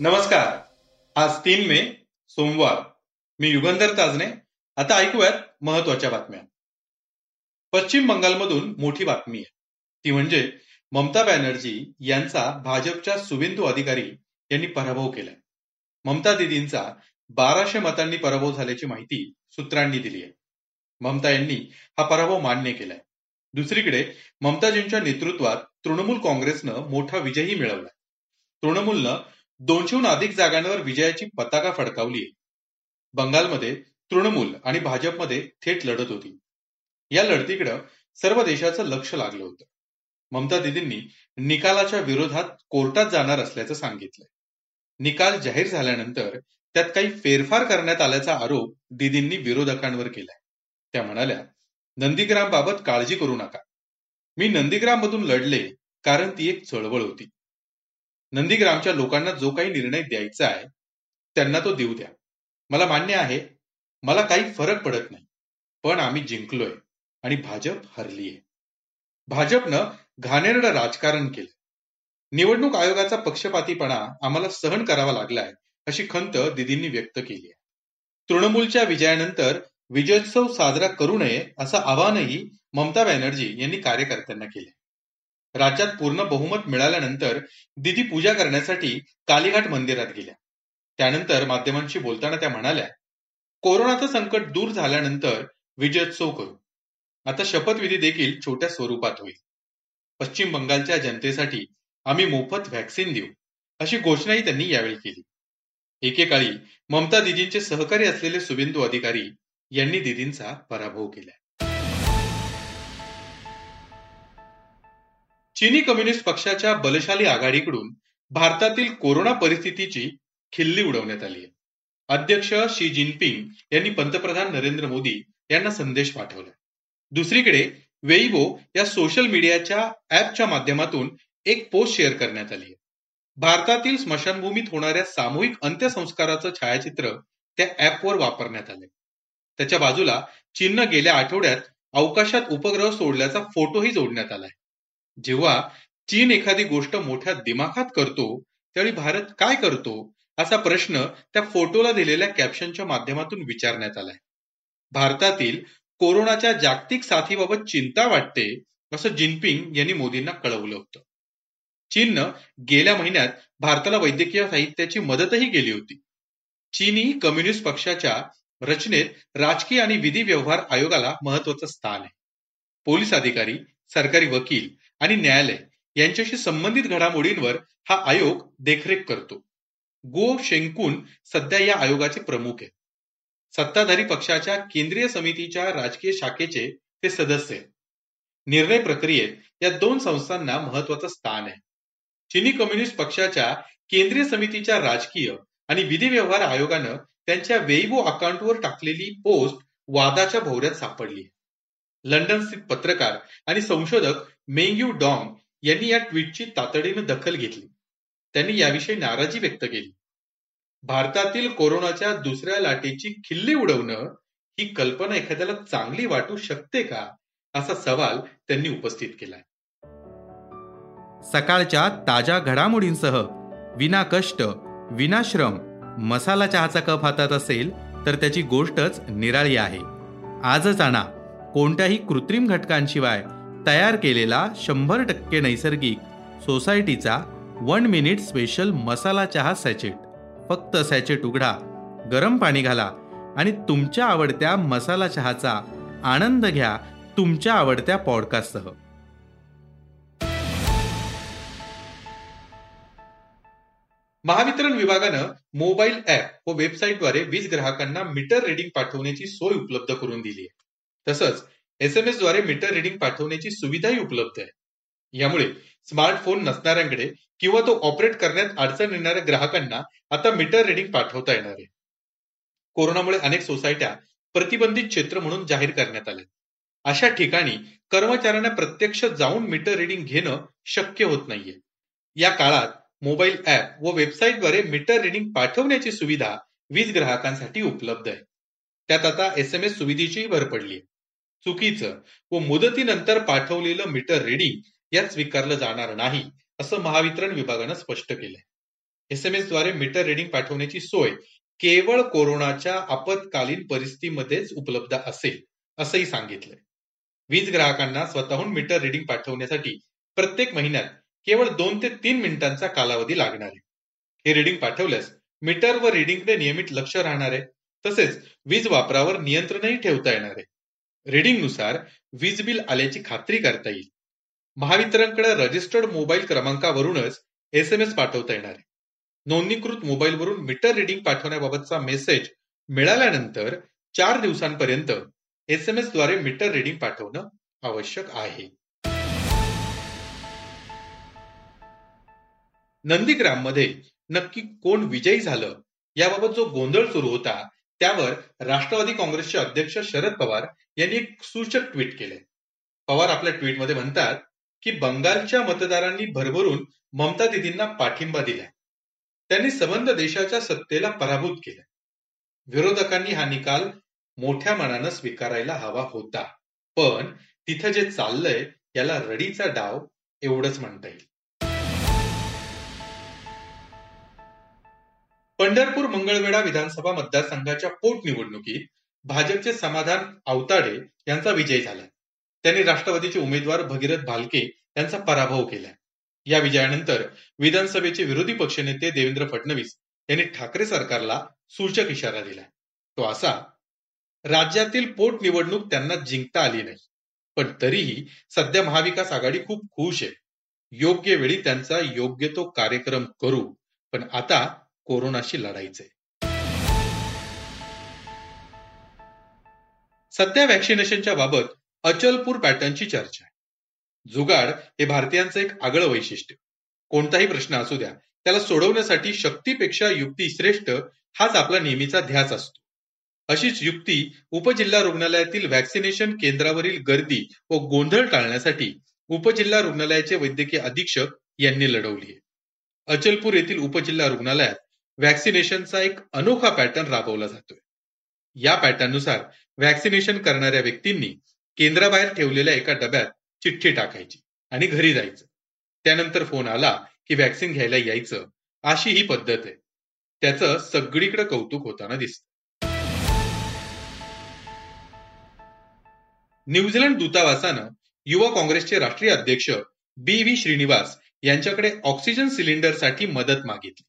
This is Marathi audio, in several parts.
नमस्कार. आज तीन मे सोमवार. मी युगंधर ताजने आता ऐकूयात महत्त्वाच्या बातम्या. पश्चिम बंगालमधून मोठी बातमी आहे. ती म्हणजे ममता बॅनर्जी यांचा भाजपच्या सुवेंदू अधिकारी यांनी पराभव केला ममता दिदींचा बाराशे मतांनी पराभव झाल्याची माहिती सूत्रांनी दिली आहे. ममता यांनी हा पराभव मान्य केलाय. दुसरीकडे ममताजींच्या नेतृत्वात तृणमूल काँग्रेसनं मोठा विजयही मिळवलाय. तृणमूलनं दोनशेहून अधिक जागांवर विजयाची पताका फडकावली. बंगालमध्ये तृणमूल आणि भाजपमध्ये थेट लढत होती. या लढतीकडं सर्व देशाचं लक्ष लागलं होतं. ममता दिदींनी निकालाच्या विरोधात कोर्टात जाणार असल्याचं सांगितलंय. निकाल जाहीर झाल्यानंतर त्यात काही फेरफार करण्यात आल्याचा आरोप दिदींनी विरोधकांवर केलाय. त्या म्हणाल्या नंदीग्राम बाबत काळजी करू नका. मी नंदीग्राम मधून लढले कारण ती एक चळवळ होती. नंदीग्रामच्या लोकांना जो काही निर्णय द्यायचा आहे त्यांना तो देऊ द्या. मला मान्य आहे मला काही फरक पडत नाही पण आम्ही जिंकलोय आणि भाजप हरलीये. भाजपनं घाणेरडं राजकारण केलं. निवडणूक आयोगाचा पक्षपातीपणा आम्हाला सहन करावा लागलाय अशी खंत दिदींनी व्यक्त केली आहे. तृणमूलच्या विजयानंतर विजयोत्सव साजरा करू नये असं आवाहनही ममता बॅनर्जी यांनी कार्यकर्त्यांना केले राज्यात पूर्ण बहुमत मिळाल्यानंतर दिदी पूजा करण्यासाठी कालीघाट मंदिरात गेल्या. त्यानंतर माध्यमांशी बोलताना त्या म्हणाल्या कोरोनाचं संकट दूर झाल्यानंतर विजयोत्सव करू. आता शपथविधी देखील छोट्या स्वरूपात होईल. पश्चिम बंगालच्या जनतेसाठी आम्ही मोफत व्हॅक्सिन देऊ. अशी घोषणाही त्यांनी यावेळी केली. एकेकाळी ममता दिदींचे सहकारी असलेले सुबिंदू अधिकारी यांनी दिदींचा पराभव केला. चीनी कम्युनिस्ट पक्षाच्या बलशाली आघाडीकडून भारतातील कोरोना परिस्थितीची खिल्ली उडवण्यात आली आहे. अध्यक्ष शी जिनपिंग यांनी पंतप्रधान नरेंद्र मोदी यांना संदेश पाठवला दुसरीकडे वेईबो या सोशल मीडियाच्या ऍपच्या माध्यमातून एक पोस्ट शेअर करण्यात आली आहे. भारतातील स्मशानभूमीत होणाऱ्या सामूहिक अंत्यसंस्काराचं छायाचित्र त्या ऍपवर वापरण्यात आले त्याच्या बाजूला चीननं गेल्या आठवड्यात अवकाशात उपग्रह सोडल्याचा फोटोही जोडण्यात आलाय जेव्हा चीन एखादी गोष्ट मोठ्या दिमाखात करतो त्यावेळी भारत काय करतो असा प्रश्न त्या फोटोला दिलेल्या कॅप्शनच्या माध्यमातून विचारण्यात आलाय. भारतातील कोरोनाच्या जागतिक साथीबाबत चिंता वाटते असं जिनपिंग यांनी मोदींना कळवलं होतं. चीननं गेल्या महिन्यात भारताला वैद्यकीय साहित्याची मदतही केली होती. चीनी कम्युनिस्ट पक्षाच्या रचनेत राजकीय आणि विधी व्यवहार आयोगाला महत्वाचं स्थान आहे. पोलीस अधिकारी सरकारी वकील आणि न्यायालय यांच्याशी संबंधित घडामोडींवर हा आयोग देखरेख करतो. गो शेंकून सध्या या आयोगाचे प्रमुख आहेत. सत्ताधारी पक्षाच्या केंद्रीय समितीच्या राजकीय शाखेचे ते सदस्य आहेत. निर्णय प्रक्रियेत या दोन संस्थांना महत्वाचं स्थान आहे. चिनी कम्युनिस्ट पक्षाच्या केंद्रीय समितीच्या राजकीय आणि विधी व्यवहार आयोगानं त्यांच्या वेईबो अकाउंटवर टाकलेली पोस्ट वादाच्या भोवऱ्यात सापडली लंडन स्थित पत्रकार आणि संशोधक मेंग्यू डॉंग यांनी या ट्विटची तातडीनं दखल घेतली. त्यांनी याविषयी नाराजी व्यक्त केली. भारतातील कोरोनाच्या दुसऱ्या लाटेची खिल्ली उडवणं ही कल्पना एखाद्याला चांगली वाटू शकते का असा सवाल त्यांनी उपस्थित केलाय. सकाळच्या ताज्या घडामोडींसह विना कष्ट विनाश्रम मसाला चहाचा कप हातात असेल तर त्याची गोष्टच निराळी आहे. आजच आणा कोणत्याही कृत्रिम घटकांशिवाय तयार केलेला शंभर टक्के नैसर्गिक सोसायटीचा वन मिनिट स्पेशल मसाला चहा सॅचेट. फक्त सॅचेट उघडा गरम पाणी घाला आणि तुमच्या आवडत्या मसाला चहाचा आनंद घ्या तुमच्या आवडत्या पॉडकास्टसह. महावितरण विभागानं मोबाईल ऍप व वेबसाईटद्वारे वीज ग्राहकांना मीटर रीडिंग पाठवण्याची सोय उपलब्ध करून दिली आहे. तसंच एस एम एसद्वारे मीटर रिडिंग पाठवण्याची सुविधाही उपलब्ध आहे. यामुळे स्मार्टफोन नसणाऱ्यांकडे किंवा तो ऑपरेट करण्यात अडचण येणाऱ्या ग्राहकांना आता मीटर रिडिंग पाठवता येणार आहे. कोरोनामुळे अनेक सोसायट्या प्रतिबंधित क्षेत्र म्हणून जाहीर करण्यात आले अशा ठिकाणी कर्मचाऱ्यांना प्रत्यक्ष जाऊन मीटर रिडिंग घेणं शक्य होत नाहीये. या काळात मोबाईल ऍप व वेबसाईटद्वारे मीटर रिडिंग पाठवण्याची सुविधा वीज ग्राहकांसाठी उपलब्ध आहे. त्यात आता एस एम एस सुविधेचीही भर पडली आहे. चुकीचं. व मुदतीनंतर पाठवलेलं मीटर रिडिंग यात स्वीकारलं जाणार नाही असं महावितरण विभागानं स्पष्ट केलंय. एस एम एसद्वारे मीटर रिडिंग पाठवण्याची सोय केवळ कोरोनाच्या आपत्कालीन परिस्थितीमध्येच उपलब्ध असेल असंही सांगितलंय. वीज ग्राहकांना स्वतःहून मीटर रिडिंग पाठवण्यासाठी प्रत्येक महिन्यात केवळ दोन ते तीन मिनिटांचा कालावधी लागणार आहे. हे रिडिंग पाठवल्यास मीटर व रिडिंगकडे नियमित लक्ष राहणार आहे तसेच वीज वापरावर नियंत्रणही ठेवता येणार आहे. रिडिंगनुसार वीज बिल आल्याची खात्री करता येईल. महावितरणकडे रजिस्टर्ड मोबाईल क्रमांकावरूनच एस एम एस पाठवता येणार आहे. नोंदणीकृत मोबाईलवरून मीटर रिडिंग पाठवण्याबाबतचा मेसेज मिळाल्यानंतर चार दिवसांपर्यंत एस एम एसद्वारे मीटर रिडिंग पाठवणं आवश्यक आहे. नंदीग्राममध्ये नक्की कोण विजयी झालं? याबाबत जो गोंधळ सुरू होता त्यावर राष्ट्रवादी काँग्रेसचे अध्यक्ष शरद पवार यांनी एक सूचक ट्विट केले. पवार आपल्या ट्विटमध्ये म्हणतात की बंगालच्या मतदारांनी भरभरून ममता दिदींना पाठिंबा दिलाय. त्यांनी संबंध देशाच्या सत्तेला पराभूत केलं विरोधकांनी हा निकाल मोठ्या मनानं स्वीकारायला हवा होता. पण तिथं जे चाललंय याला रडीचा डाव एवढंच म्हणता येईल. पंढरपूर मंगळवेढा विधानसभा मतदारसंघाच्या पोटनिवडणुकीत भाजपचे समाधान आवताडे यांचा विजय झाला. त्यांनी राष्ट्रवादीचे उमेदवार भगीरथ भालके यांचा पराभव केला. या विजयानंतर विधानसभेचे विरोधी पक्षनेते देवेंद्र फडणवीस यांनी ठाकरे सरकारला सूचक इशारा दिला. तो असा राज्यातील पोटनिवडणूक त्यांना जिंकता आली नाही पण तरीही सध्या महाविकास आघाडी खूप खुश आहे. योग्य वेळी त्यांचा योग्य तो कार्यक्रम करू पण आता कोरोनाशी लढायचंय सध्या व्हॅक्सिनेशनच्या बाबत अचलपूर पॅटर्नची चर्चा आहे. जुगाड हे भारतीयांचं एक आगळं वैशिष्ट्य. कोणताही प्रश्न असू द्या त्याला सोडवण्यासाठी शक्तीपेक्षा युक्ती श्रेष्ठ हाच आपला नेहमीचा ध्यास असतो. अशीच युक्ती उपजिल्हा रुग्णालयातील व्हॅक्सिनेशन केंद्रावरील गर्दी व गोंधळ टाळण्यासाठी उपजिल्हा रुग्णालयाचे वैद्यकीय अधीक्षक यांनी लढवली आहे. अचलपूर येथील उपजिल्हा रुग्णालयात व्हॅक्सिनेशनचा एक अनोखा पॅटर्न राबवला जातोय. या पॅटर्ननुसार व्हॅक्सिनेशन करणाऱ्या व्यक्तींनी केंद्राबाहेर ठेवलेल्या एका डब्यात चिठ्ठी टाकायची आणि घरी जायचं. त्यानंतर फोन आला की व्हॅक्सिन घ्यायला यायचं अशी ही पद्धत आहे. त्याचं सगळीकडे कौतुक होताना दिसतं. न्यूझीलंड दूतावासानं युवा काँग्रेसचे राष्ट्रीय अध्यक्ष बी व्ही श्रीनिवास यांच्याकडे ऑक्सिजन सिलेंडरसाठी मदत मागितली.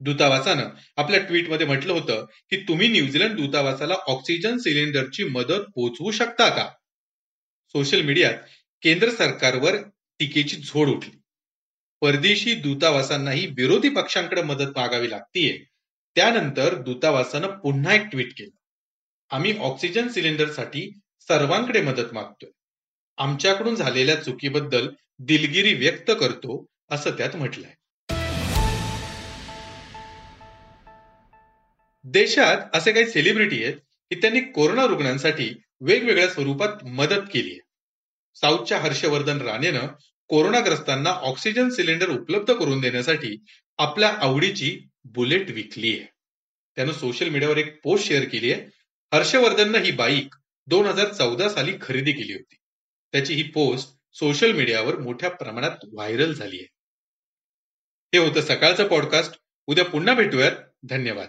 दूतावासानं. आपल्या ट्विटमध्ये म्हटलं होतं की तुम्ही न्यूझीलंड दूतावासाला ऑक्सिजन सिलेंडरची मदत पोहोचवू शकता का? सोशल मीडियात केंद्र सरकारवर टीकेची झोड उठली. परदेशी दूतावासांनाही विरोधी पक्षांकडे मदत मागावी लागतीये. त्यानंतर दूतावासानं पुन्हा एक ट्विट केलं. आम्ही ऑक्सिजन सिलेंडरसाठी सर्वांकडे मदत मागतोय. आमच्याकडून झालेल्या चुकीबद्दल दिलगिरी व्यक्त करतो असं त्यात म्हटलंय. देशात असे काही सेलिब्रिटी आहेत की त्यांनी कोरोना रुग्णांसाठी वेगवेगळ्या स्वरूपात मदत केली आहे. साऊथच्या हर्षवर्धन राणेनं कोरोनाग्रस्तांना ऑक्सिजन सिलेंडर उपलब्ध करून देण्यासाठी आपल्या आवडीची बुलेट विकली आहे. त्यानं सोशल मीडियावर एक पोस्ट शेअर केली आहे. हर्षवर्धननं ही बाईक दोन हजार चौदा साली खरेदी केली होती. त्याची ही पोस्ट सोशल मीडियावर मोठ्या प्रमाणात व्हायरल झाली आहे. हे होतं सकाळचं पॉडकास्ट उद्या पुन्हा भेटूयात. धन्यवाद.